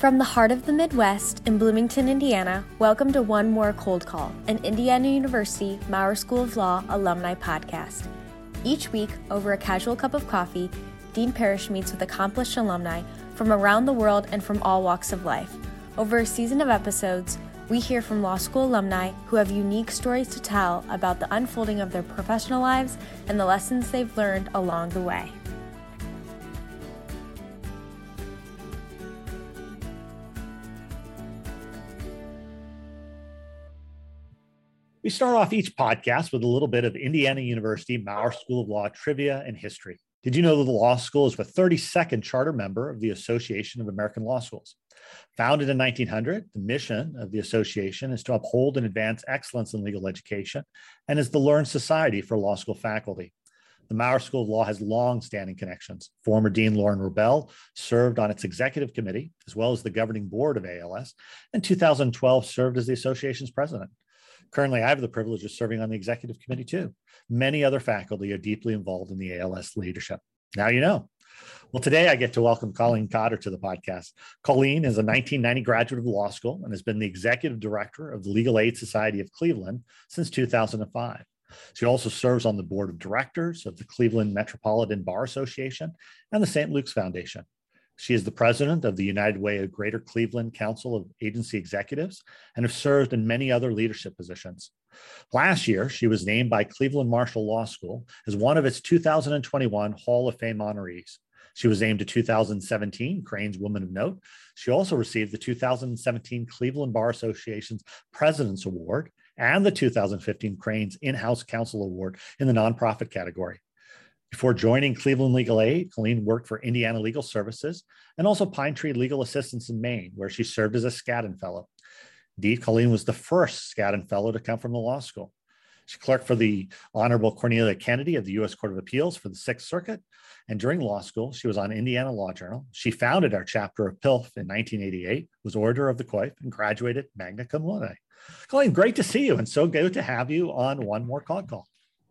From the heart of the Midwest in Bloomington, Indiana, welcome to One More Cold Call, an Indiana University Maurer School of Law alumni podcast. Each week, over a casual cup of coffee, Dean Parrish meets with accomplished alumni from around the world and from all walks of life. Over a season of episodes, we hear from law school alumni who have unique stories to tell about the unfolding of their professional lives and the lessons they've learned along the way. We start off each podcast with a little bit of Indiana University Maurer School of Law trivia and history. Did you know that the law school is the 32nd charter member of the Association of American Law Schools? Founded in 1900, the mission of the association is to uphold and advance excellence in legal education and is the learned society for law school faculty. The Maurer School of Law has long-standing connections. Former Dean Lauren Robel served on its executive committee, as well as the governing board of ALS, and 2012 served as the association's president. Currently, I have the privilege of serving on the executive committee too. Many other faculty are deeply involved in the ALS leadership. Now you know. Well, today I get to welcome Colleen Cotter to the podcast. Colleen is a 1990 graduate of law school and has been the executive director of the Legal Aid Society of Cleveland since 2005. She also serves on the board of directors of the Cleveland Metropolitan Bar Association and the St. Luke's Foundation. She is the president of the United Way of Greater Cleveland Council of Agency Executives and has served in many other leadership positions. Last year, she was named by Cleveland Marshall Law School as one of its 2021 Hall of Fame honorees. She was named a 2017 Crain's Woman of Note. She also received the 2017 Cleveland Bar Association's President's Award and the 2015 Crain's In-House Counsel Award in the nonprofit category. Before joining Cleveland Legal Aid, Colleen worked for Indiana Legal Services and also Pine Tree Legal Assistance in Maine, where she served as a Skadden Fellow. Indeed, Colleen was the first Skadden Fellow to come from the law school. She clerked for the Honorable Cornelia Kennedy of the U.S. Court of Appeals for the Sixth Circuit. And during law school, she was on Indiana Law Journal. She founded our chapter of PILF in 1988, was Order of the Coif, and graduated magna cum laude. Colleen, great to see you, and so good to have you on One More Call.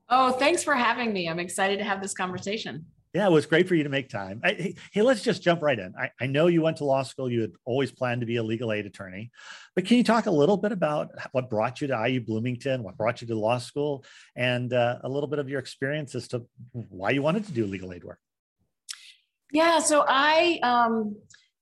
Oh, thanks for having me. I'm excited to have this conversation. Yeah, it was great for you to make time. I, hey, let's just jump right in. I, I, know you went to law school. You had always planned to be a legal aid attorney, but can you talk a little bit about what brought you to IU Bloomington, what brought you to law school, and uh, a little bit of your experience as to why you wanted to do legal aid work? Yeah, so I um,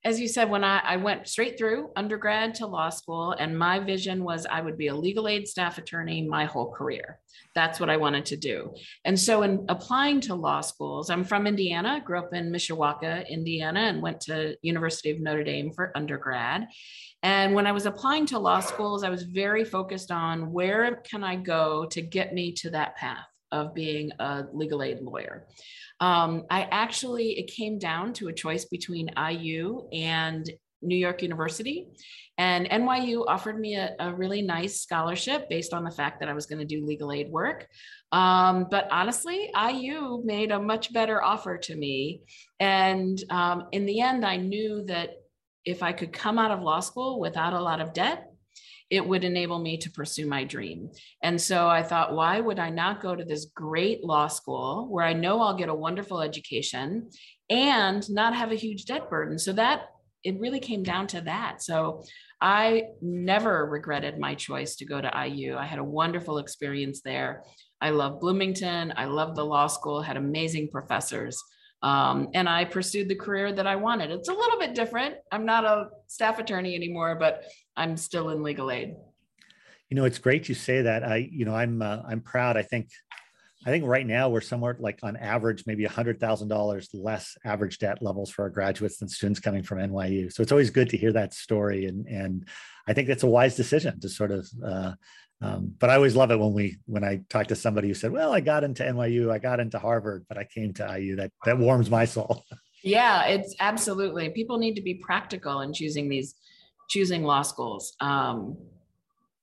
as you said, when I, I, went straight through undergrad to law school, and my vision was I would be a legal aid staff attorney my whole career. That's what I wanted to do. And so, in applying to law schools, I'm from Indiana, grew up in Mishawaka, Indiana, and went to University of Notre Dame for undergrad. And when I was applying to law schools, I was very focused on where can I go to get me to that path of being a legal aid lawyer. Um, I actually, it came down to a choice between IU and New York University. And NYU offered me a, a, really nice scholarship based on the fact that I was going to do legal aid work. Um, but honestly, IU made a much better offer to me. And um, in the end, I knew that if I could come out of law school without a lot of debt, it would enable me to pursue my dream. And so I thought, why would I not go to this great law school where I know I'll get a wonderful education and not have a huge debt burden? So that it really came down to that. So I never regretted my choice to go to IU. I had a wonderful experience there. I love Bloomington. I love the law school, had amazing professors. Um, and I pursued the career that I wanted. It's a little bit different. I'm not a staff attorney anymore, but I'm still in legal aid. You know, it's great you say that. I, you know, I'm uh, I'm proud. I think I think right now we're somewhere like on average, maybe $100,000 less average debt levels for our graduates than students coming from NYU. So it's always good to hear that story. And, and I think that's a wise decision to sort of uh, um, but I always love it when we when I talk to somebody who said, "Well, I got into NYU, I got into Harvard, but I came to IU." That that warms my soul. Yeah, it's absolutely. People need to be practical in choosing these choosing law schools. Um,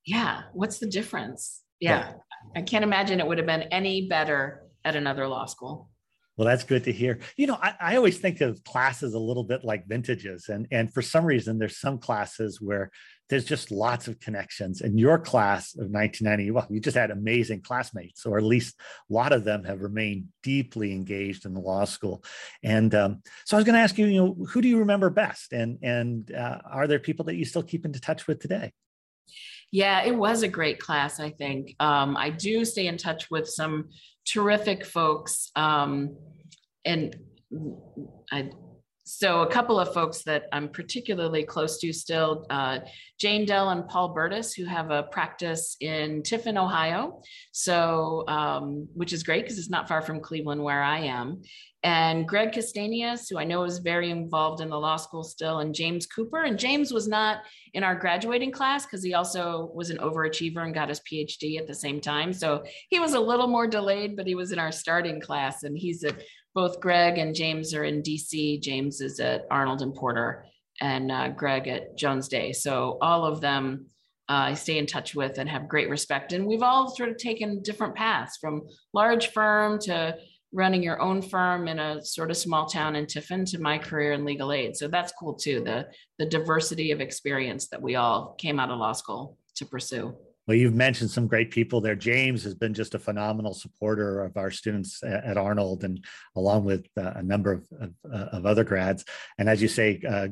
yeah, what's the difference? Yeah, yeah, I can't imagine it would have been any better at another law school. Well, that's good to hear. You know, I, I, always think of classes a little bit like vintages, and and for some reason, there's some classes where there's just lots of connections. And your class of 1990, well, you just had amazing classmates, or at least a lot of them have remained deeply engaged in the law school. And um, so I was going to ask you, you know, who do you remember best, and and uh, are there people that you still keep in touch with today? Yeah, it was a great class. I think um, I do stay in touch with some terrific folks. Um, and I, so a couple of folks that I'm particularly close to still, uh, Jane Dell and Paul Burtis, who have a practice in Tiffin, Ohio. So, um, which is great because it's not far from Cleveland where I am and Greg Castanias, who I know is very involved in the law school still, and James Cooper. And James was not in our graduating class because he also was an overachiever and got his PhD at the same time. So he was a little more delayed, but he was in our starting class. And he's at both Greg and James are in DC. James is at Arnold and Porter, and uh, Greg at Jones Day. So all of them uh, I stay in touch with and have great respect. And we've all sort of taken different paths from large firm to running your own firm in a sort of small town in Tiffin to my career in legal aid. So that's cool too. The the diversity of experience that we all came out of law school to pursue. Well, you've mentioned some great people there. James has been just a phenomenal supporter of our students at Arnold, and along with uh, a number of, of, uh, of, other grads. And as you say, uh,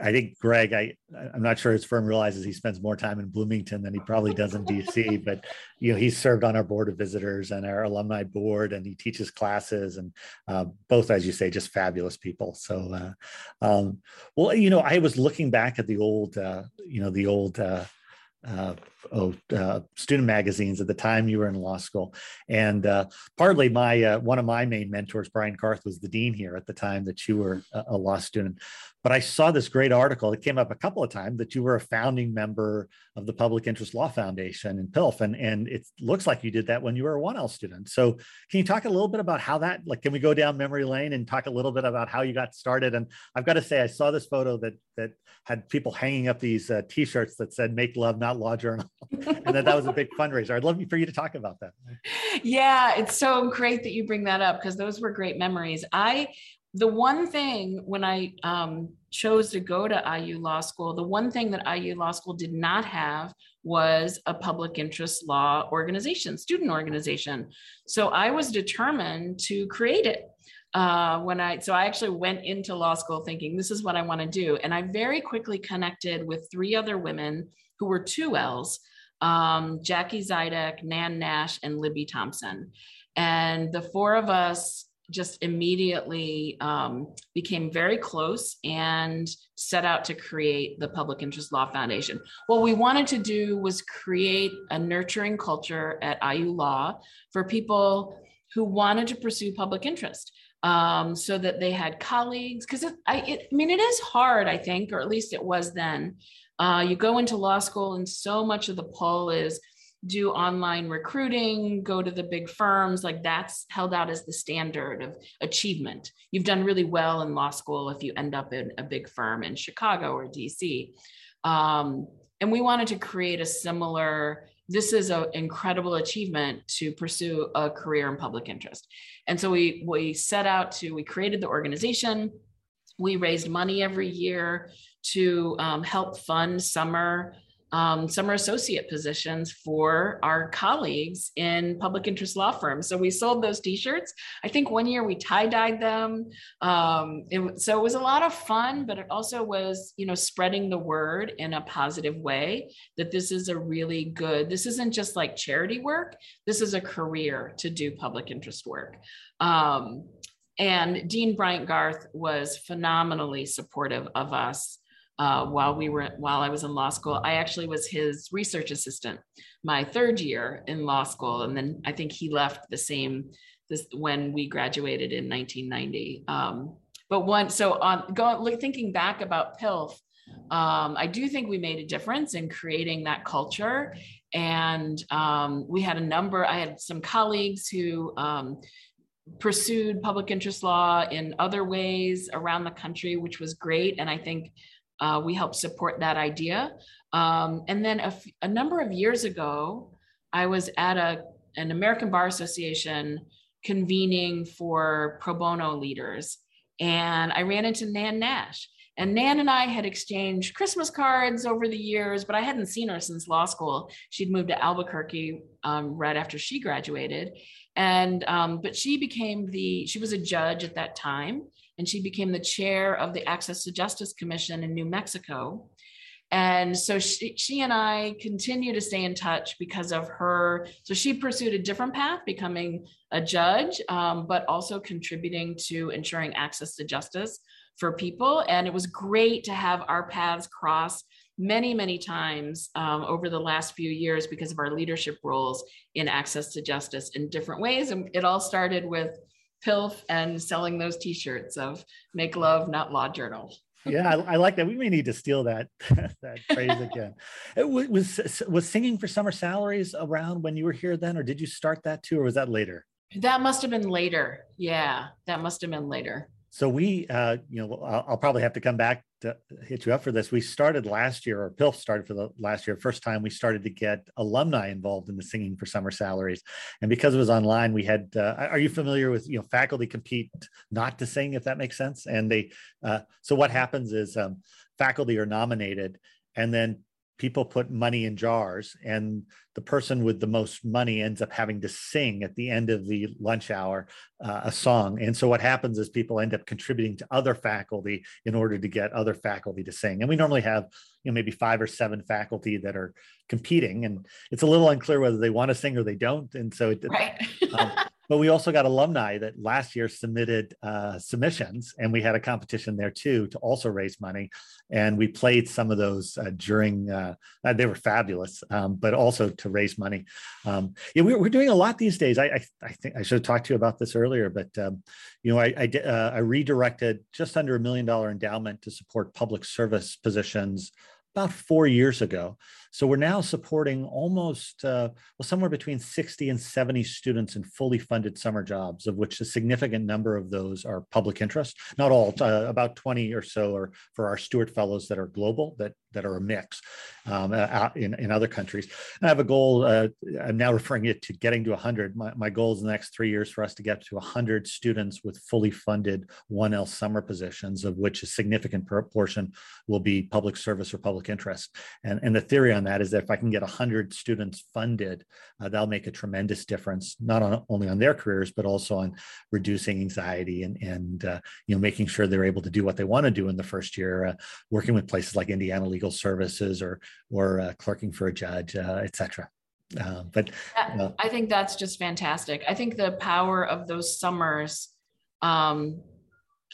I think Greg, I I'm not sure his firm realizes he spends more time in Bloomington than he probably does in DC, but you know he's served on our board of visitors and our alumni board, and he teaches classes, and uh, both, as you say, just fabulous people. So, uh, um, well, you know, I was looking back at the old, uh, you know, the old. Uh, uh, oh, uh, student magazines at the time you were in law school, and uh, partly my uh, one of my main mentors, Bryant Garth, was the dean here at the time that you were a, a law student. But I saw this great article. It came up a couple of times that you were a founding member of the Public Interest Law Foundation in PILF, and and it looks like you did that when you were a 1L student. So can you talk a little bit about how that? Like, can we go down memory lane and talk a little bit about how you got started? And I've got to say, I saw this photo that that had people hanging up these uh, T-shirts that said "Make Love, Not Law Journal," and that that was a big fundraiser. I'd love for you to talk about that. Yeah, it's so great that you bring that up because those were great memories. I the one thing when I um, chose to go to IU Law School, the one thing that IU Law School did not have was a public interest law organization, student organization. So I was determined to create it. Uh, when I so I actually went into law school thinking this is what I want to do, and I very quickly connected with three other women who were two L's, um, Jackie Zidek, Nan Nash, and Libby Thompson, and the four of us just immediately um, became very close and set out to create the Public Interest Law Foundation. What we wanted to do was create a nurturing culture at IU Law for people who wanted to pursue public interest. Um, so that they had colleagues, because I, it, I mean, it is hard, I think, or at least it was then. Uh, you go into law school, and so much of the pull is do online recruiting, go to the big firms, like that's held out as the standard of achievement. You've done really well in law school if you end up in a big firm in Chicago or DC. Um, and we wanted to create a similar, this is an incredible achievement to pursue a career in public interest. And so we, we set out to, we created the organization. We raised money every year to um, help fund summer um, summer associate positions for our colleagues in public interest law firms. So we sold those T-shirts. I think one year we tie-dyed them. Um, it, so it was a lot of fun, but it also was, you know, spreading the word in a positive way that this is a really good. This isn't just like charity work. This is a career to do public interest work. Um, and Dean Bryant Garth was phenomenally supportive of us uh, while we were while I was in law school. I actually was his research assistant my third year in law school, and then I think he left the same this when we graduated in 1990. Um, but one so on going thinking back about PILF, um, I do think we made a difference in creating that culture. And um, we had a number, I had some colleagues who um, pursued public interest law in other ways around the country, which was great. And I think uh, we help support that idea. Um, and then a, f- a number of years ago, I was at a, an American Bar Association convening for pro bono leaders. And I ran into Nan Nash. And Nan and I had exchanged Christmas cards over the years, but I hadn't seen her since law school. She'd moved to Albuquerque um, right after she graduated. And, um, but she became the, she was a judge at that time, and she became the chair of the Access to Justice Commission in New Mexico. And so she, she and I continue to stay in touch because of her. So she pursued a different path, becoming a judge, um, but also contributing to ensuring access to justice for people. And it was great to have our paths cross many, many times um, over the last few years because of our leadership roles in access to justice in different ways. And it all started with PILF and selling those t-shirts of make love, not law journal yeah, I, I, like that. We may need to steal that that phrase again. It was was singing for summer salaries around when you were here then, or did you start that too, or was that later? That must have been later. Yeah, that must have been later. So we, uh, you know, I'll, I'll, probably have to come back to hit you up for this. We started last year, or PILF started for the last year. First time we started to get alumni involved in the singing for summer salaries, and because it was online, we had. Uh, are you familiar with you know faculty compete not to sing, if that makes sense? And they, uh, so what happens is um, faculty are nominated, and then people put money in jars and the person with the most money ends up having to sing at the end of the lunch hour uh, a song. And so what happens is people end up contributing to other faculty in order to get other faculty to sing. And we normally have you know maybe five or seven faculty that are competing and it's a little unclear whether they want to sing or they don't. And so it, right. um, but we also got alumni that last year submitted uh, submissions, and we had a competition there too to also raise money. And we played some of those uh, during, uh, they were fabulous, um, but also to raise money. Um, yeah, we're, we're doing a lot these days. I, I, I, think I should have talked to you about this earlier, but um, you know, I, I, uh, I redirected just under a million dollar endowment to support public service positions about four years ago. So we're now supporting almost, uh, well, somewhere between 60 and 70 students in fully funded summer jobs, of which a significant number of those are public interest. Not all, uh, about 20 or so are for our Stewart Fellows that are global, that, that are a mix um, out in, in other countries. And I have a goal, uh, I'm now referring it to getting to 100. My, my goal is in the next three years for us to get to 100 students with fully funded 1L summer positions, of which a significant portion will be public service or public interest. And, and the theory on on that is that if I can get 100 students funded, uh, that'll make a tremendous difference, not on, only on their careers, but also on reducing anxiety and, and uh, you know, making sure they're able to do what they want to do in the first year, uh, working with places like Indiana Legal Services or, or uh, clerking for a judge, uh, et cetera. Uh, but I think that's just fantastic. I think the power of those summers um,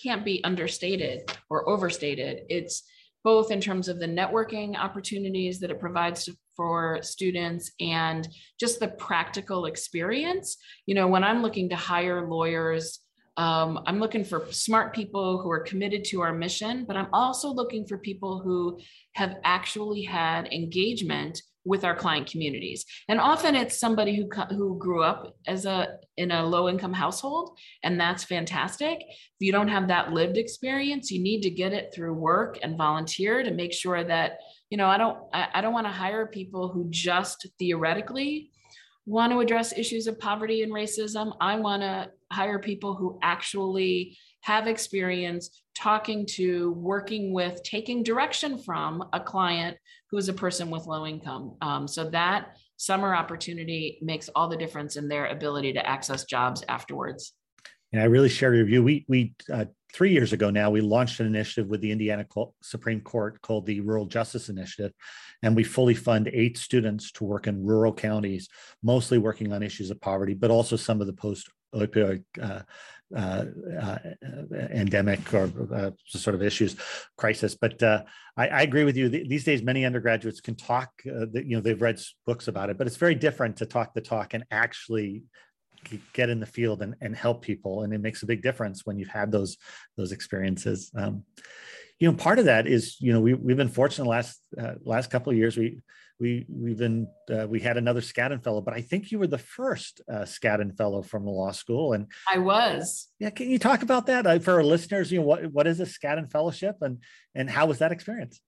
can't be understated or overstated. It's both in terms of the networking opportunities that it provides for students and just the practical experience. You know, when I'm looking to hire lawyers, um, I'm looking for smart people who are committed to our mission, but I'm also looking for people who have actually had engagement with our client communities. And often it's somebody who who grew up as a in a low income household and that's fantastic. If you don't have that lived experience you need to get it through work and volunteer to make sure that you know i don't i, I don't want to hire people who just theoretically want to address issues of poverty and racism. I want to hire people who actually have experience talking to, working with, taking direction from a client who is a person with low income. Um, so that summer opportunity makes all the difference in their ability to access jobs afterwards. And I really share your view. We we uh, three years ago now we launched an initiative with the Indiana Supreme Court called the Rural Justice Initiative, and we fully fund eight students to work in rural counties, mostly working on issues of poverty, but also some of the post opioid uh, uh, uh, endemic or uh, sort of issues, crisis. But uh, I, I, agree with you. These days, many undergraduates can talk. Uh, you know, they've read books about it, but it's very different to talk the talk and actually get in the field and, and help people. And it makes a big difference when you've had those those experiences. Um, you know, part of that is you know we we've been fortunate last uh, last couple of years. We we we've been uh, we had another Skadden fellow, but I think you were the first uh, Skadden fellow from the law school. And I was. Yeah, can you talk about that uh, for our listeners? You know, what what is a Skadden fellowship, and and how was that experience?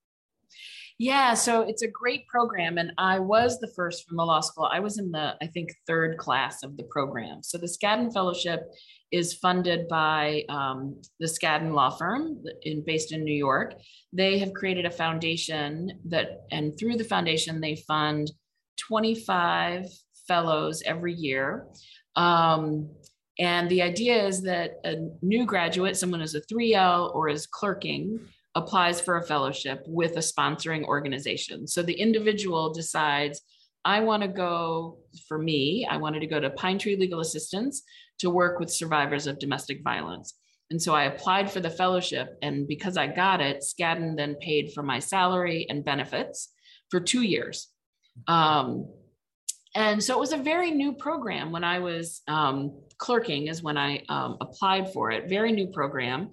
Yeah, so it's a great program. And I was the first from the law school. I was in the, I think, third class of the program. So the Skadden Fellowship is funded by um, the Skadden Law Firm in, based in New York. They have created a foundation that, and through the foundation, they fund 25 fellows every year. Um, and the idea is that a new graduate, someone who's a 3L or is clerking, applies for a fellowship with a sponsoring organization. So the individual decides, I want to go, for me, I wanted to go to Pine Tree Legal Assistance to work with survivors of domestic violence. And so I applied for the fellowship. And because I got it, Skadden then paid for my salary and benefits for two years. Um, and so it was a very new program when I was um, clerking, is when I um, applied for it. Very new program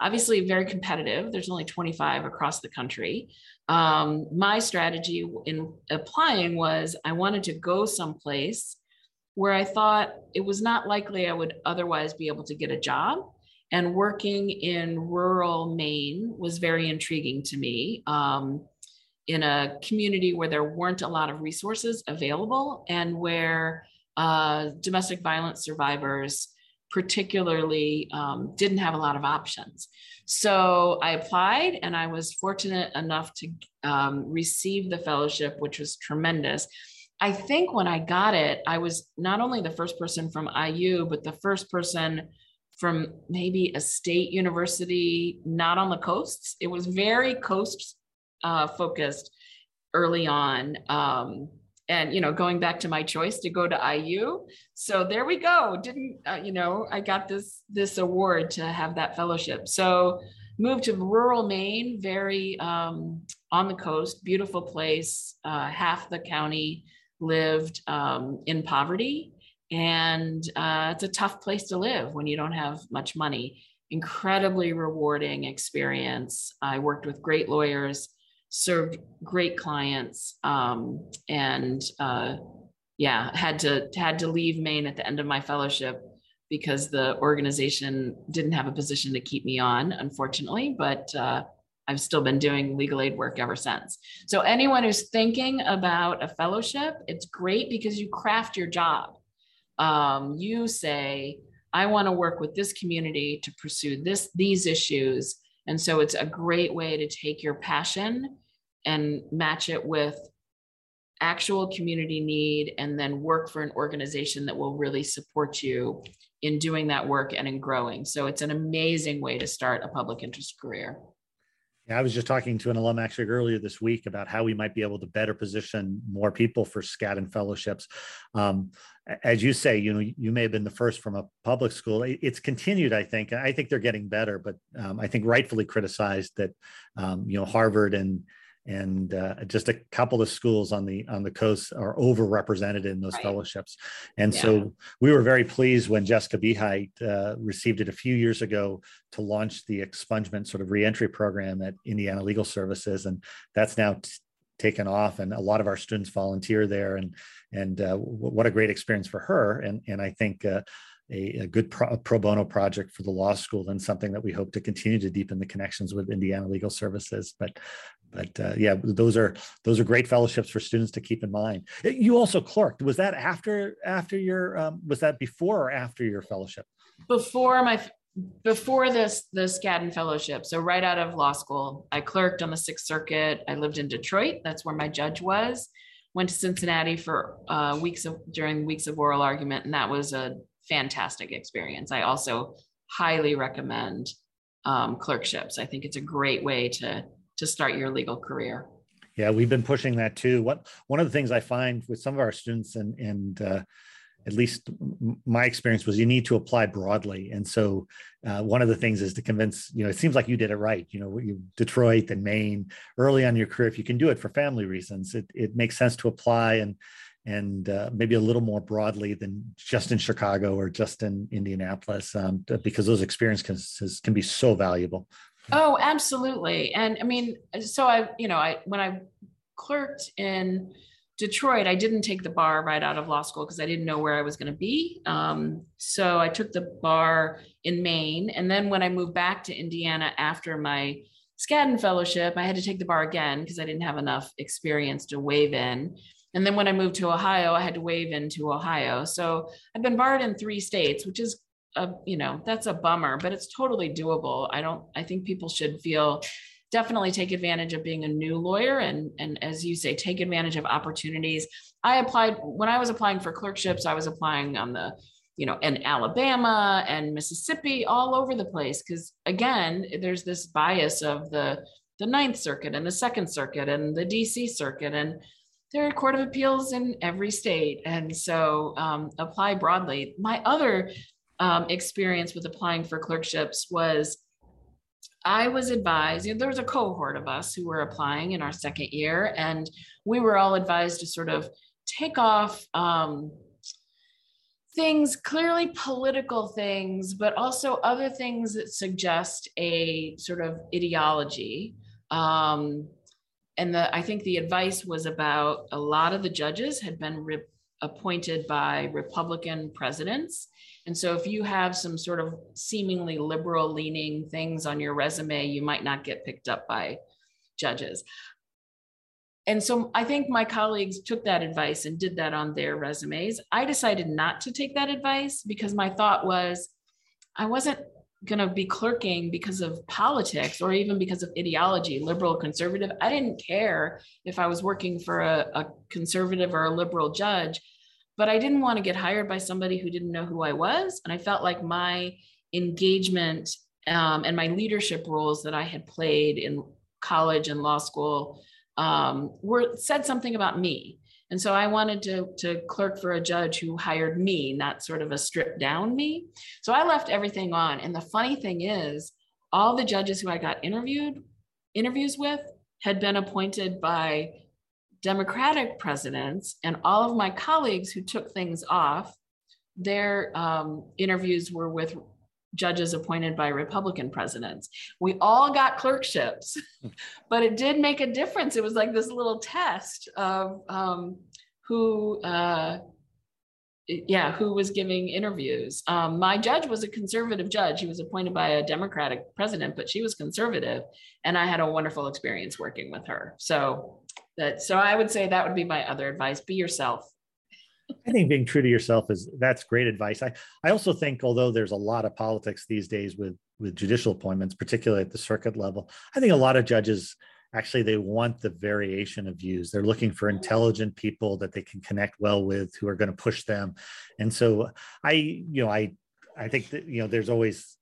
obviously very competitive. There's only 25 across the country. Um, my strategy in applying was I wanted to go someplace where I thought it was not likely I would otherwise be able to get a job. And working in rural Maine was very intriguing to me. Um, in a community where there weren't a lot of resources available and where uh, domestic violence survivors particularly um, didn't have a lot of options. So I applied and I was fortunate enough to um, receive the fellowship, which was tremendous. I think when I got it, I was not only the first person from IU, but the first person from maybe a state university not on the coasts. It was very coast uh, focused early on. Um, and you know going back to my choice to go to iu so there we go. Didn't uh, you know i got this this award to have that fellowship. So moved to rural maine very um, on the coast beautiful place. Uh, half the county lived um, in poverty. And uh, it's a tough place to live when you don't have much money. Incredibly rewarding experience. I worked with great lawyers served great clients um, and uh, yeah had to had to leave maine at the end of my fellowship because the organization didn't have a position to keep me on unfortunately but uh, i've still been doing legal aid work ever since. So anyone who's thinking about a fellowship it's great because you craft your job. Um, you say i want to work with this community to pursue this these issues and so it's a great way to take your passion and match it with actual community need and then work for an organization that will really support you in doing that work and in growing. So it's an amazing way to start a public interest career. Yeah, I was just talking to an alum actually earlier this week about how we might be able to better position more people for Skadden fellowships. Um, as you say, you know, you may have been the first from a public school. It's continued, I think. I think they're getting better, but um, I think rightfully criticized that, um, you know, Harvard and and uh, just a couple of schools on the on the coast are overrepresented in those right. fellowships. And yeah. so we were very pleased when Jessica Behite uh, received it a few years ago to launch the expungement sort of reentry program at Indiana Legal Services, and that's now t- taken off. And a lot of our students volunteer there, and and uh, w- what a great experience for her. And and I think. Uh, a, a, good pro, pro, bono project for the law school and something that we hope to continue to deepen the connections with Indiana Legal Services. But but uh, yeah, those are those are great fellowships for students to keep in mind. You also clerked. Was that after after your um, was that before or after your fellowship? Before my before this the Skadden Fellowship. So right out of law school, I clerked on the Sixth Circuit. I lived in Detroit. That's where my judge was. Went to Cincinnati for uh, weeks of during weeks of oral argument, and that was a fantastic experience. I also highly recommend um, clerkships. I think it's a great way to to start your legal career. Yeah, we've been pushing that too. What one of the things I find with some of our students and and uh, at least my experience was you need to apply broadly and so uh, one of the things is to convince you know it seems like you did it right you know detroit and maine early on your career if you can do it for family reasons it, it makes sense to apply and and uh, maybe a little more broadly than just in chicago or just in indianapolis um, because those experiences can be so valuable Oh, absolutely. And I mean, so I, you know, I when I clerked in Detroit, I didn't take the bar right out of law school because I didn't know where I was going to be. Um, so I took the bar in Maine, and then when I moved back to Indiana after my Skadden Fellowship, I had to take the bar again because I didn't have enough experience to waive in. And then when I moved to Ohio, I had to waive into Ohio. So I've been barred in three states, which is a, you know, that's a bummer, but it's totally doable. I don't, I think people should feel definitely take advantage of being a new lawyer and and as you say take advantage of opportunities i applied when i was applying for clerkships i was applying on the you know in alabama and mississippi all over the place because again there's this bias of the the ninth circuit and the second circuit and the dc circuit and there are court of appeals in every state and so um, apply broadly my other um, experience with applying for clerkships was I was advised, you know, there was a cohort of us who were applying in our second year, and we were all advised to sort of take off um, things, clearly political things, but also other things that suggest a sort of ideology. Um, and the, I think the advice was about a lot of the judges had been re- appointed by Republican presidents. And so if you have some sort of seemingly liberal leaning things on your resume, you might not get picked up by judges. And so I think my colleagues took that advice and did that on their resumes. I decided not to take that advice because my thought was I wasn't going to be clerking because of politics or even because of ideology, liberal, conservative. I didn't care if I was working for a, a conservative or a liberal judge, but I didn't want to get hired by somebody who didn't know who I was. And I felt like my engagement um, and my leadership roles that I had played in college and law school um, were said something about me. And so I wanted to, to clerk for a judge who hired me, not sort of a stripped down me. So I left everything on. And the funny thing is, all the judges who I got interviewed interviews with had been appointed by Democratic presidents, and all of my colleagues who took things off, their um, interviews were with judges appointed by Republican presidents. We all got clerkships, but it did make a difference. It was like this little test of um, who, uh, yeah, who was giving interviews. Um, my judge was a conservative judge. He was appointed by a Democratic president, but she was conservative, and I had a wonderful experience working with her. So that, so I would say that would be my other advice: be yourself. I think being true to yourself is that's great advice. I, I also think although there's a lot of politics these days with with judicial appointments, particularly at the circuit level, I think a lot of judges actually they want the variation of views. They're looking for intelligent people that they can connect well with who are going to push them. And so I, you know, I I think that you know there's always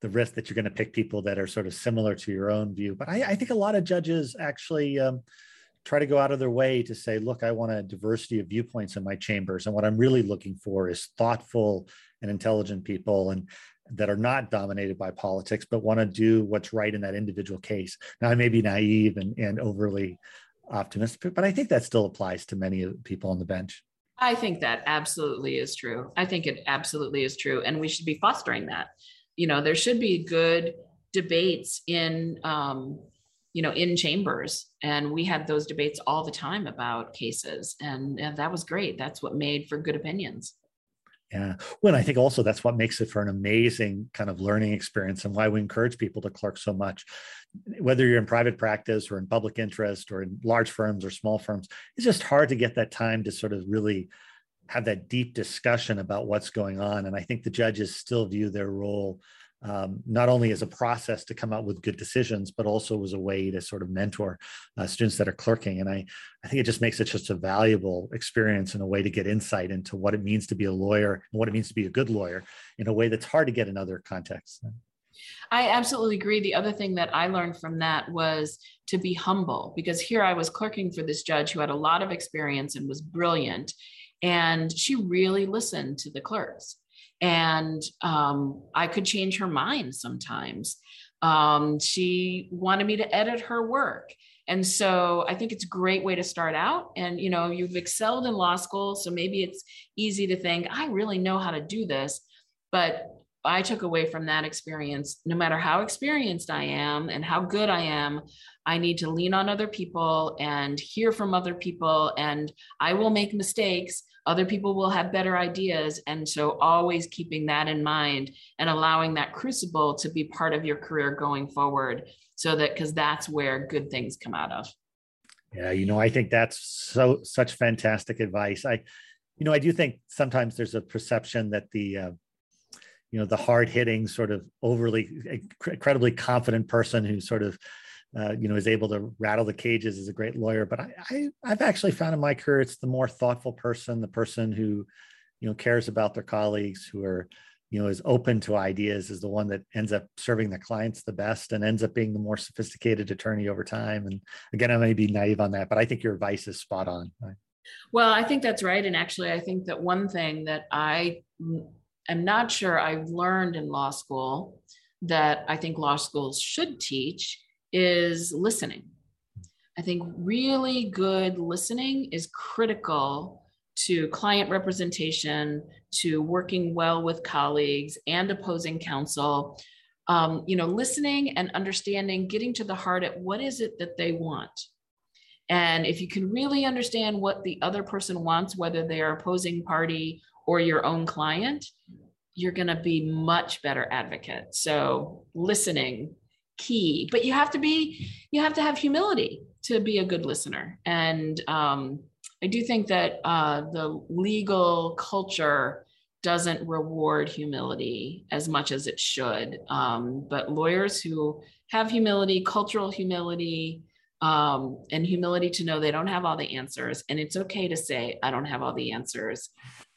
the risk that you're going to pick people that are sort of similar to your own view. But I, I think a lot of judges actually um, try to go out of their way to say, look, I want a diversity of viewpoints in my chambers. And what I'm really looking for is thoughtful and intelligent people and that are not dominated by politics, but want to do what's right in that individual case. Now, I may be naive and, and overly optimistic, but I think that still applies to many people on the bench. I think that absolutely is true. I think it absolutely is true. And we should be fostering that. You know, there should be good debates in um, you know in chambers and we had those debates all the time about cases and, and that was great that's what made for good opinions yeah. Well, I think also that's what makes it for an amazing kind of learning experience and why we encourage people to clerk so much. Whether you're in private practice or in public interest or in large firms or small firms, it's just hard to get that time to sort of really have that deep discussion about what's going on. And I think the judges still view their role um, not only as a process to come out with good decisions, but also as a way to sort of mentor uh, students that are clerking. And I, I think it just makes it just a valuable experience and a way to get insight into what it means to be a lawyer and what it means to be a good lawyer in a way that's hard to get in other contexts. I absolutely agree. The other thing that I learned from that was to be humble because here I was clerking for this judge who had a lot of experience and was brilliant. And she really listened to the clerks and um, I could change her mind sometimes. Um, she wanted me to edit her work. And so I think it's a great way to start out. And, you know, you've excelled in law school. So maybe it's easy to think, I really know how to do this. But I took away from that experience, no matter how experienced I am and how good I am, I need to lean on other people and hear from other people. And I will make mistakes. Other people will have better ideas. And so, always keeping that in mind and allowing that crucible to be part of your career going forward. So that, because that's where good things come out of. Yeah, you know, I think that's so such fantastic advice. I, you know, I do think sometimes there's a perception that the, uh, you know, the hard hitting, sort of overly, incredibly confident person who sort of, uh, you know, is able to rattle the cages is a great lawyer. But I, I, I've actually found in my career it's the more thoughtful person, the person who, you know, cares about their colleagues, who are, you know is open to ideas is the one that ends up serving the clients the best and ends up being the more sophisticated attorney over time. And again i may be naive on that but i think your advice is spot on. Well i think that's right. And actually i think that one thing that i am not sure i've learned in law school that i think law schools should teach is listening. I think really good listening is critical to client representation to working well with colleagues and opposing counsel. Um, you know listening and understanding getting to the heart at what is it that they want. And if you can really understand what the other person wants whether they are opposing party or your own client you're going to be much better advocate. So listening key. But you have to be you have to have humility to be a good listener. And um, I do think that uh, the legal culture doesn't reward humility as much as it should. Um, but lawyers who have humility, cultural humility, um, and humility to know they don't have all the answers, and it's okay to say, I don't have all the answers,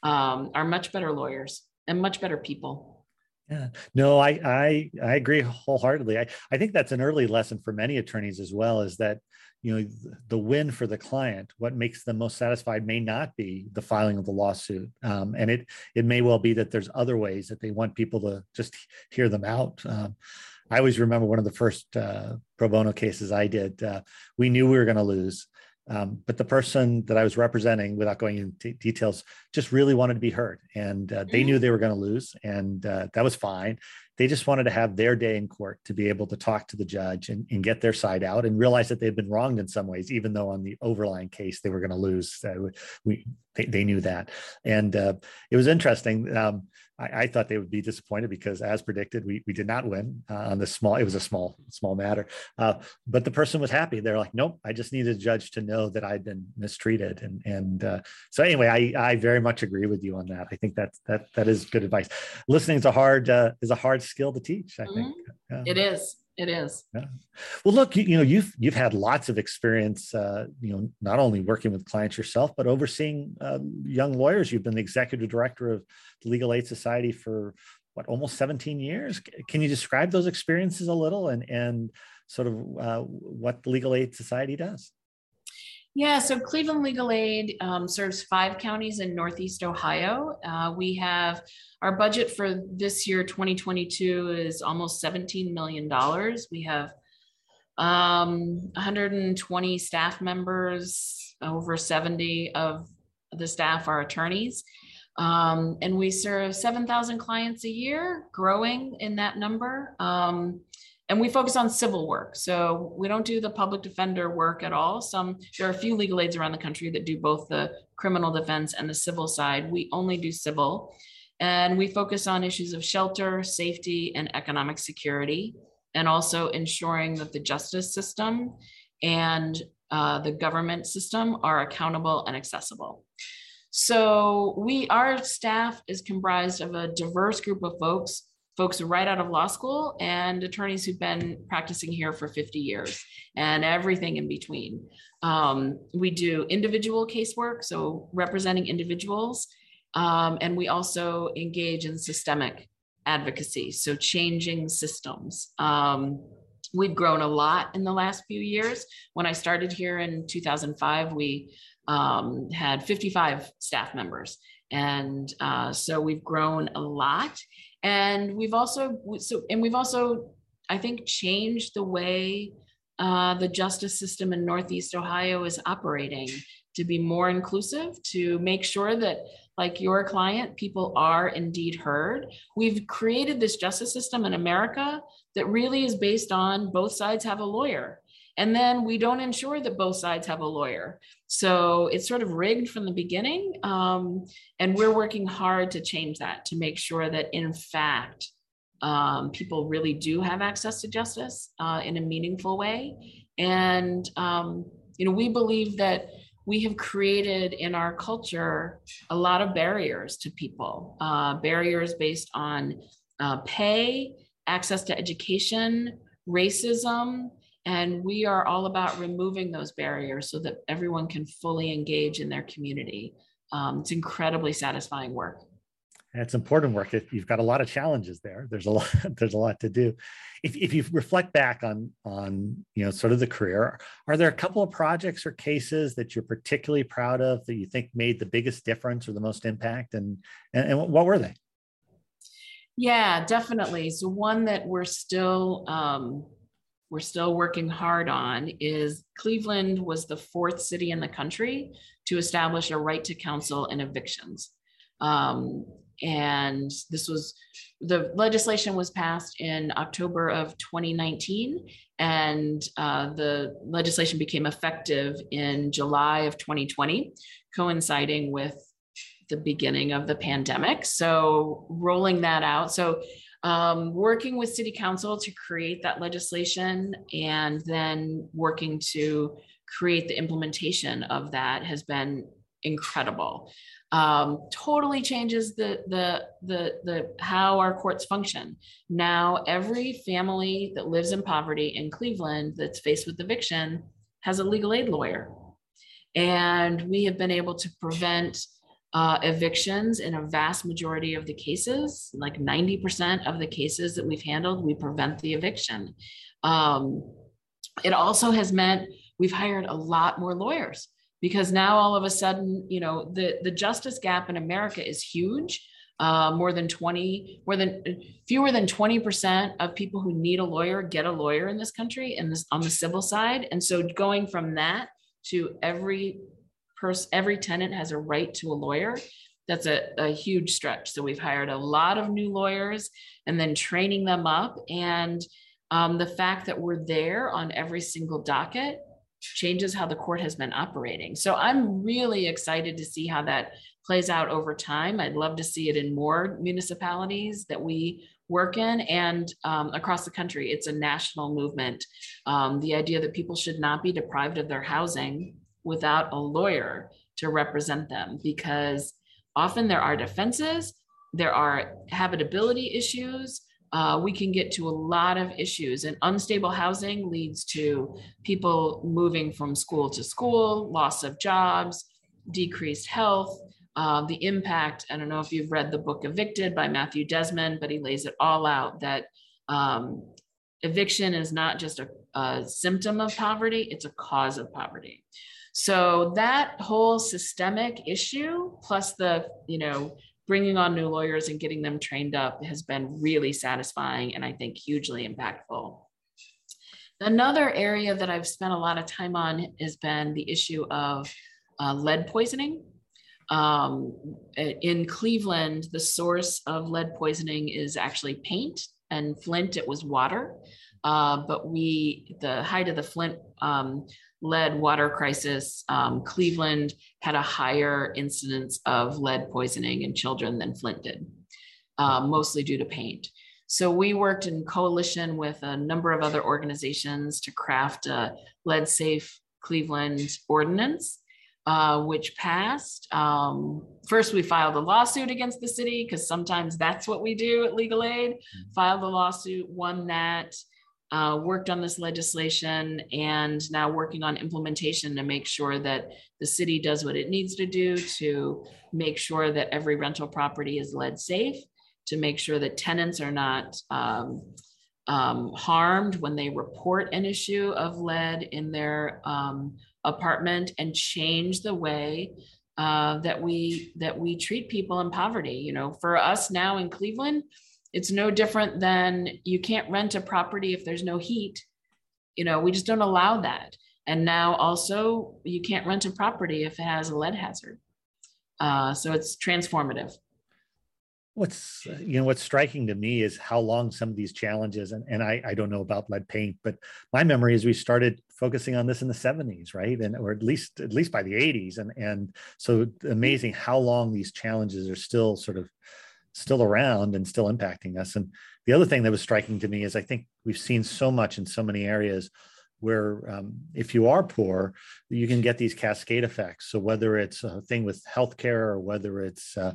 um, are much better lawyers and much better people. Yeah, no, I I I agree wholeheartedly. I I think that's an early lesson for many attorneys as well. Is that you know the win for the client what makes them most satisfied may not be the filing of the lawsuit um, and it it may well be that there's other ways that they want people to just hear them out um, i always remember one of the first uh, pro bono cases i did uh, we knew we were going to lose um, but the person that I was representing, without going into details, just really wanted to be heard, and uh, they knew mm. they were going to lose, and uh, that was fine. They just wanted to have their day in court to be able to talk to the judge and, and get their side out, and realize that they'd been wronged in some ways, even though on the overlying case they were going to lose. Uh, we they, they, knew that, and uh, it was interesting. Um, I, I, thought they would be disappointed because, as predicted, we we did not win uh, on the small. It was a small small matter, uh, but the person was happy. They're like, nope, I just needed a judge to know that I'd been mistreated, and and uh, so anyway, I I very much agree with you on that. I think that that that is good advice. Listening is a hard uh, is a hard skill to teach. I mm-hmm. think yeah. it is it is. Yeah. well look you, you, know you've you've had lots of experience uh, you know not only working with clients yourself but overseeing uh, young lawyers. You've been the executive director of the legal aid society for what almost 17 years? Can you describe those experiences a little and and sort of uh, what the legal aid society does yeah, so Cleveland Legal Aid um, serves five counties in Northeast Ohio. Uh, we have our budget for this year, 2022, is almost $17 million. We have um, 120 staff members, over 70 of the staff are attorneys. Um, and we serve 7,000 clients a year, growing in that number. And we focus on civil work. So we don't do the public defender work at all. Some there are a few legal aids around the country that do both the criminal defense and the civil side. We only do civil. And we focus on issues of shelter, safety, and economic security, and also ensuring that the justice system and uh, the government system are accountable and accessible. So we our staff is comprised of a diverse group of folks folks right out of law school and attorneys who've been practicing here for 50 years and everything in between. Um, we do individual casework, so representing individuals, um, and we also engage in systemic advocacy, so changing systems. Um, we've grown a lot in the last few years. When I started here in 2005, we um, had 55 staff members. And uh, so we've grown a lot and we've also so and we've also i think changed the way uh, the justice system in northeast ohio is operating to be more inclusive, to make sure that, like your client, people are indeed heard. We've created this justice system in America that really is based on both sides have a lawyer. And then we don't ensure that both sides have a lawyer. So it's sort of rigged from the beginning. Um, and we're working hard to change that to make sure that, in fact, um, people really do have access to justice uh, in a meaningful way. And, um, you know, we believe that we have created in our culture a lot of barriers to people, uh, barriers based on uh, pay, access to education, racism, and we are all about removing those barriers so that everyone can fully engage in their community. Um, it's incredibly satisfying work. it's important work. You've got a lot of challenges there. There's a lot. There's a lot to do. If, if you reflect back on on you know sort of the career, are there a couple of projects or cases that you're particularly proud of that you think made the biggest difference or the most impact, and and, and what were they? Yeah, definitely. So one that we're still um, we're still working hard on is Cleveland was the fourth city in the country to establish a right to counsel in evictions. Um, and this was the legislation was passed in October of 2019, and uh, the legislation became effective in July of 2020, coinciding with the beginning of the pandemic. So, rolling that out. So, um, working with city council to create that legislation and then working to create the implementation of that has been incredible. Um, totally changes the, the the the how our courts function. Now every family that lives in poverty in cleveland that's faced with eviction has a legal aid lawyer. And we have been able to prevent uh, evictions in a vast majority of the cases, like 90% of the cases that we've handled, we prevent the eviction. Um, it also has meant we've hired a lot more lawyers because now all of a sudden, you know, the, the justice gap in America is huge. Uh, more than 20, more than fewer than 20% of people who need a lawyer get a lawyer in this country and this on the civil side. And so going from that to every person, every tenant has a right to a lawyer. That's a, a huge stretch. So we've hired a lot of new lawyers and then training them up. And um, the fact that we're there on every single docket changes how the court has been operating. So I'm really excited to see how that plays out over time. I'd love to see it in more municipalities that we work in and um, across the country. It's a national movement. Um, the idea that people should not be deprived of their housing without a lawyer to represent them because often there are defenses, there are habitability issues. Uh, we can get to a lot of issues, and unstable housing leads to people moving from school to school, loss of jobs, decreased health, uh, the impact. I don't know if you've read the book Evicted by Matthew Desmond, but he lays it all out that um, eviction is not just a, a symptom of poverty, it's a cause of poverty. So that whole systemic issue, plus the, you know, bringing on new lawyers and getting them trained up has been really satisfying and I think hugely impactful. Another area that I've spent a lot of time on has been the issue of uh, lead poisoning. Um, in Cleveland, the source of lead poisoning is actually paint, and Flint, it was water. Uh, but we, the height of the Flint um, lead water crisis, um, Cleveland had a higher incidence of lead poisoning in children than Flint did, uh, mostly due to paint. So we worked in coalition with a number of other organizations to craft a lead safe Cleveland ordinance, uh, which passed. Um, first, we filed a lawsuit against the city because sometimes that's what we do at Legal Aid. Mm-hmm. Filed a lawsuit, won that uh, worked on this legislation and now working on implementation to make sure that the city does what it needs to do to make sure that every rental property is lead safe, to make sure that tenants are not um, um, harmed when they report an issue of lead in their um, apartment, and change the way uh, that we that we treat people in poverty. You know, for us now in Cleveland it's no different than you can't rent a property if there's no heat. You know, we just don't allow that. And now also you can't rent a property if it has a lead hazard. Uh, so it's transformative what's you know what's striking to me is how long some of these challenges and, and I, I don't know about lead paint but my memory is we started focusing on this in the 70s right and or at least at least by the 80s and and so amazing how long these challenges are still sort of still around and still impacting us. And the other thing that was striking to me is i think we've seen so much in so many areas where um, if you are poor, you can get these cascade effects. So whether it's a thing with healthcare, or whether it's uh,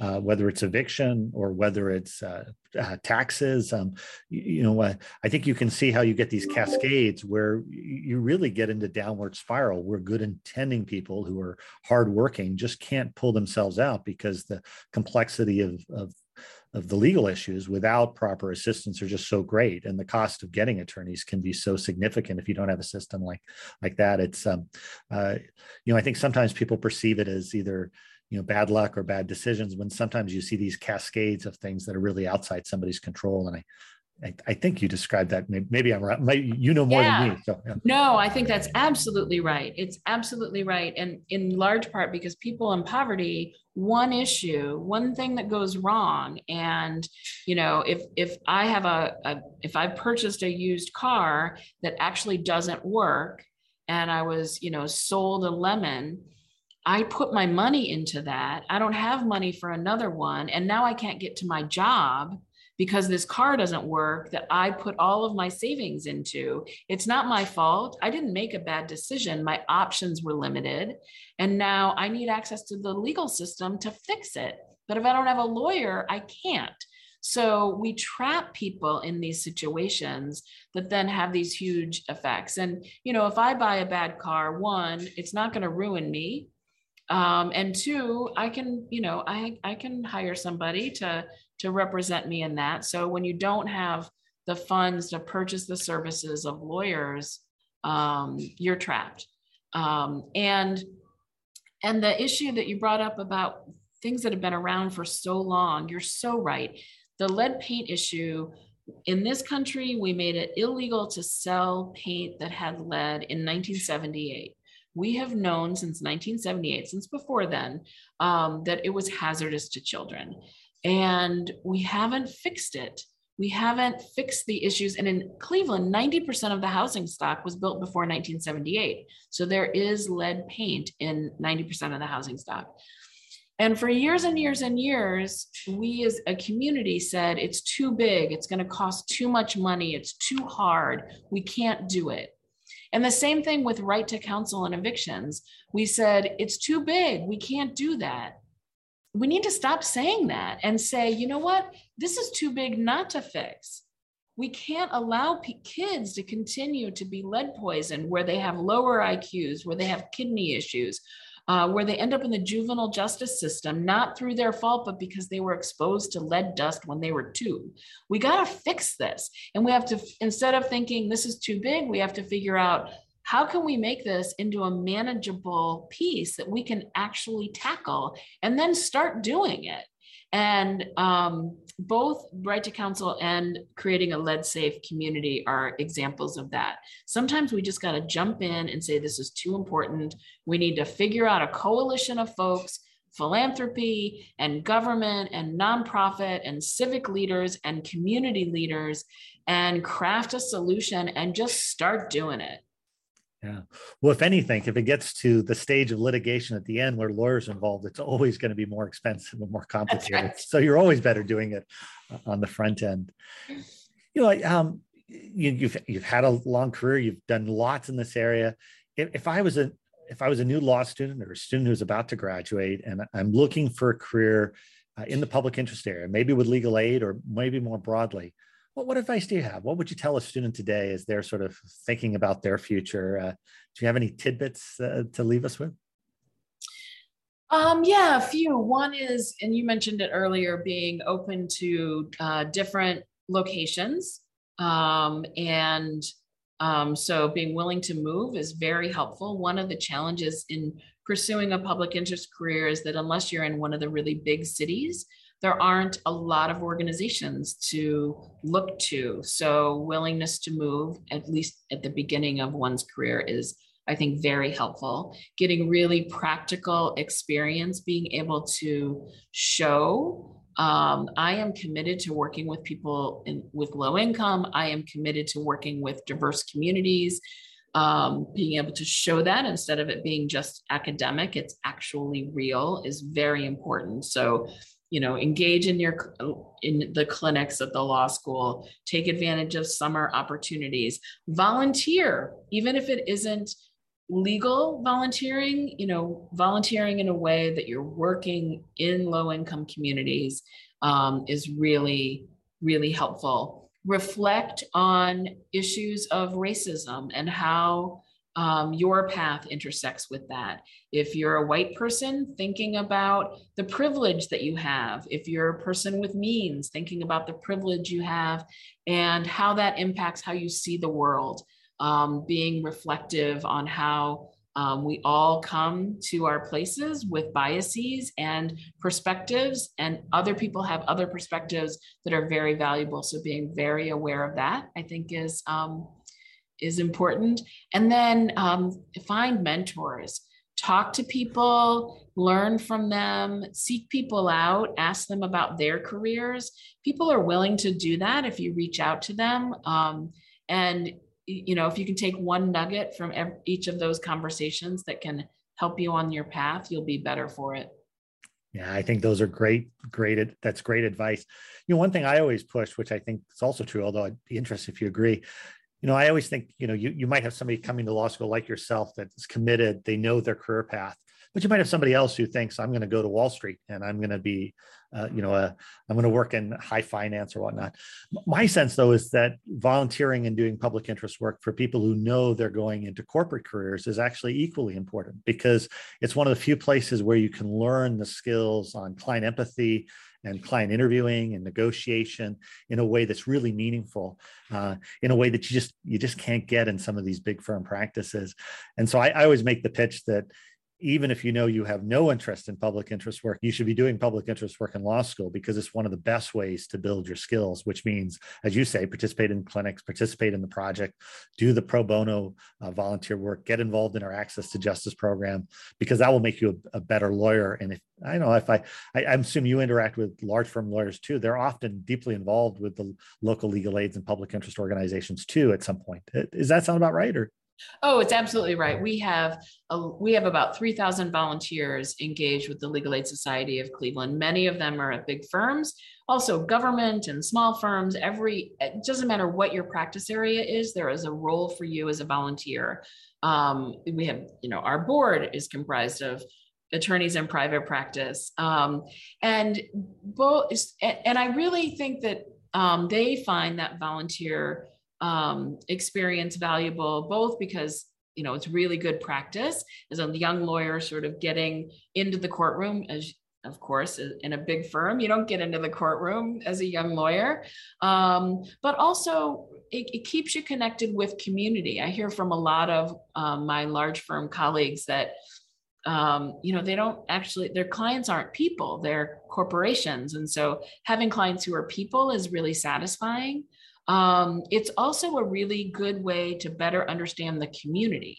uh, whether it's eviction, or whether it's uh, uh taxes, um, you, you, know, I think you can see how you get these cascades where you really get into downward spiral, where good intending people who are hardworking just can't pull themselves out because the complexity of, of of the legal issues without proper assistance are just so great. And the cost of getting attorneys can be so significant if you don't have a system like like that. It's um uh, you know i think sometimes people perceive it as either you know bad luck or bad decisions when sometimes you see these cascades of things that are really outside somebody's control. And i I, I think you described that. Maybe, maybe I'm right. Maybe you know more yeah. than me. So, yeah. No, I think that's absolutely right. It's absolutely right. And in large part because people in poverty, one issue, one thing that goes wrong. And, you know, if, if I have a, a if I've purchased a used car that actually doesn't work and I was, you know, sold a lemon, I put my money into that. I don't have money for another one. And now I can't get to my job because this car doesn't work that I put all of my savings into. It's not my fault. I didn't make a bad decision. My options were limited. And now I need access to the legal system to fix it. But if I don't have a lawyer, I can't. So we trap people in these situations that then have these huge effects. And, you know, if I buy a bad car, one, it's not going to ruin me. Um, and two, I can, you know, I, I can hire somebody to to represent me in that. So when you don't have the funds to purchase the services of lawyers, um, you're trapped. Um, and and the issue that you brought up about things that have been around for so long, you're so right. The lead paint issue in this country, we made it illegal to sell paint that had lead in 1978 we have known since 1978, since before then, um, that it was hazardous to children and we haven't fixed it. We haven't fixed the issues. And in Cleveland, 90% of the housing stock was built before 1978. So there is lead paint in 90% of the housing stock. And for years and years and years, we as a community said it's too big, it's going to cost too much money, it's too hard, we can't do it. And the same thing with right to counsel and evictions. We said it's too big, we can't do that we need to stop saying that and say, you know what? This is too big not to fix. We can't allow p- kids to continue to be lead poisoned where they have lower IQs, where they have kidney issues, uh, where they end up in the juvenile justice system, not through their fault, but because they were exposed to lead dust when they were two. We got to fix this. And we have to, instead of thinking this is too big, we have to figure out how can we make this into a manageable piece that we can actually tackle and then start doing it? And um, both right to counsel and creating a lead safe community are examples of that. Sometimes we just got to jump in and say this is too important. We need to figure out a coalition of folks philanthropy and government and nonprofit and civic leaders and community leaders and craft a solution and just start doing it yeah. Well, if anything, if it gets to the stage of litigation at the end where lawyers involved, it's always going to be more expensive and more complicated. Right. So you're always better doing it uh, on the front end. You know, um, you, have you've, you've had a long career. You've done lots in this area. If, if I was a if I was a new law student or a student who's about to graduate and I'm looking for a career uh, in the public interest area, maybe with legal aid or maybe more broadly, what, what advice do you have? What would you tell a student today as they're sort of thinking about their future? Uh, do you have any tidbits uh, to leave us with? Um, yeah, a few. One is, and you mentioned it earlier, being open to uh, different locations. Um, and um, so being willing to move is very helpful. One of the challenges in pursuing a public interest career is that unless you're in one of the really big cities, there aren't a lot of organizations to look to. So, willingness to move, at least at the beginning of one's career, is I think very helpful. Getting really practical experience, being able to show um, I am committed to working with people in, with low income. I am committed to working with diverse communities. Um, being able to show that instead of it being just academic, it's actually real is very important. So, you know, engage in your in the clinics at the law school. Take advantage of summer opportunities. Volunteer, even if it isn't legal volunteering, you know, volunteering in a way that you're working in low income communities um, is really, really helpful. Reflect on issues of racism and how um, your path intersects with that. If you're a white person, thinking about the privilege that you have. If you're a person with means, thinking about the privilege you have and how that impacts how you see the world um, being reflective on how um, we all come to our places with biases and perspectives, and other people have other perspectives that are very valuable. So being very aware of that, I think, is um, is important. And then um, find mentors, talk to people, learn from them, seek people out, ask them about their careers. People are willing to do that if you reach out to them. Um, and you know if you can take one nugget from every, each of those conversations that can help you on your path you'll be better for it yeah i think those are great great that's great advice you know one thing i always push which i think is also true although i'd be interested if you agree you know i always think you know you, you might have somebody coming to law school like yourself that's committed they know their career path but you might have somebody else who thinks I'm going to go to Wall Street and I'm going to be, uh, you know, i am going to work in high finance or whatnot. My sense, though, is that volunteering and doing public interest work for people who know they're going into corporate careers is actually equally important because it's one of the few places where you can learn the skills on client empathy and client interviewing and negotiation in a way that's really meaningful uh, in a way that you just you just can't get in some of these big firm practices. And so I, I always make the pitch that even if you know you have no interest in public interest work, you should be doing public interest work in law school because it's one of the best ways to build your skills, which means, as you say, participate in clinics, participate in the project, do the pro bono uh, volunteer work, get involved in our access to justice program, because that will make you a, a better lawyer. And if I know if I, I, I assume you interact with large firm lawyers too, they're often deeply involved with the local legal aids and public interest organizations too at some point. Is that sound about right? Or Oh, it's absolutely right. We have a, we have about 3,000 volunteers engaged with the Legal Aid Society of Cleveland. Many of them are at big firms, also government and small firms. Every it doesn't matter what your practice area is, there is a role for you as a volunteer. Um, we have, you know, our board is comprised of attorneys in private practice, um, and both. And I really think that um, they find that volunteer um, experience valuable, both because you know it's really good practice as a young lawyer, sort of getting into the courtroom as of course, in a big firm, you don't get into the courtroom as a young lawyer. Um, but also, it, it, keeps you connected with community. I hear from a lot of um, my large firm colleagues that, um, you know, they don't actually, their clients aren't people, they're corporations. And so having clients who are people is really satisfying. Um, it's also a really good way to better understand the community.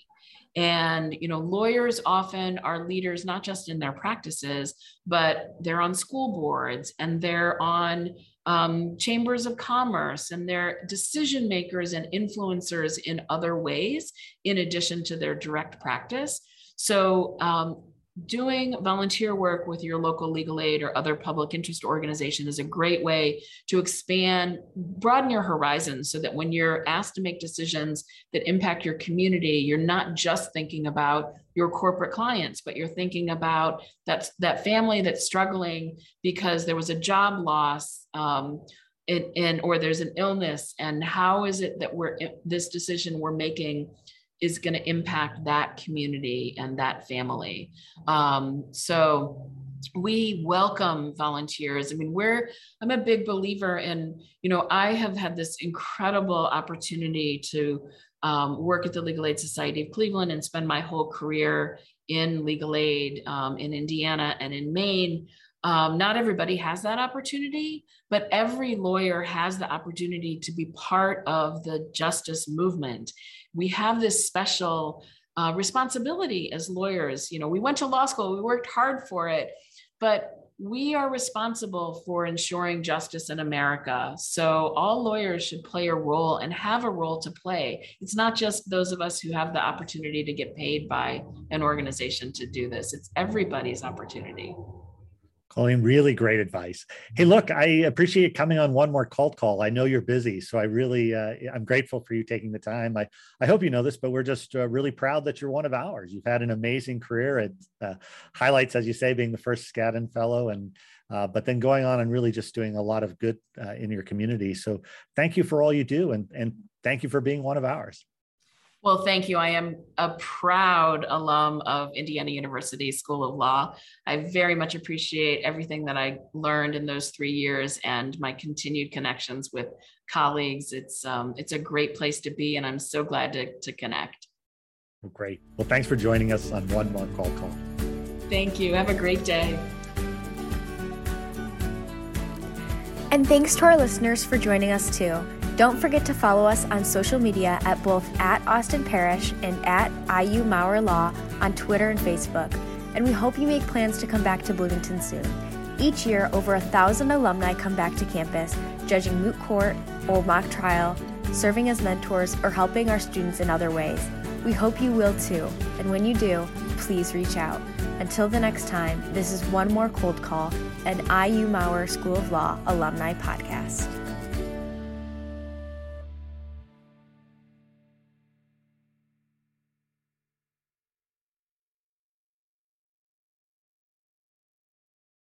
And, you know, lawyers often are leaders, not just in their practices, but they're on school boards and they're on um, chambers of commerce and they're decision makers and influencers in other ways, in addition to their direct practice. So, um, doing volunteer work with your local legal aid or other public interest organization is a great way to expand, broaden your horizons so that when you're asked to make decisions that impact your community, you're not just thinking about your corporate clients, but you're thinking about that, that family that's struggling because there was a job loss. Um, or there's an illness and how is it that we're this decision we're making is going to impact that community and that family. Um, so we welcome volunteers. I mean, we're, I'm a big believer in, you know, I have had this incredible opportunity to um, work at the Legal Aid Society of Cleveland and spend my whole career in legal aid um, in Indiana and in Maine. Um, not everybody has that opportunity, but every lawyer has the opportunity to be part of the justice movement we have this special uh, responsibility as lawyers. You know, we went to law school, we worked hard for it, but we are responsible for ensuring justice in America. So all lawyers should play a role and have a role to play. It's not just those of us who have the opportunity to get paid by an organization to do this, it's everybody's opportunity. Really great advice. Hey, look, I appreciate coming on One More Cold Call. I know you're busy, so I really, uh, I'm grateful for you taking the time. I, I hope you know this, but we're just uh, really proud that you're one of ours. You've had an amazing career. It uh, highlights, as you say, being the first Skadden Fellow, and uh, but then going on and really just doing a lot of good uh, in your community. So thank you for all you do, and and thank you for being one of ours. Well, thank you. I am a proud alum of Indiana University School of Law. I very much appreciate everything that I learned in those three years and my continued connections with colleagues. It's um, it's a great place to be, and I'm so glad to, to connect. Great. Well, thanks for joining us on One More Cold Call. Thank you. Have a great day. And thanks to our listeners for joining us too. Don't forget to follow us on social media at both at Austen Parrish and at IU Maurer Law on Twitter and Facebook. And we hope you make plans to come back to Bloomington soon. Each year, over a thousand alumni come back to campus, judging moot court or mock trial, serving as mentors, or helping our students in other ways. We hope you will too, and when you do, please reach out. Until the next time, this is One More Cold Call, an IU Maurer School of Law alumni podcast.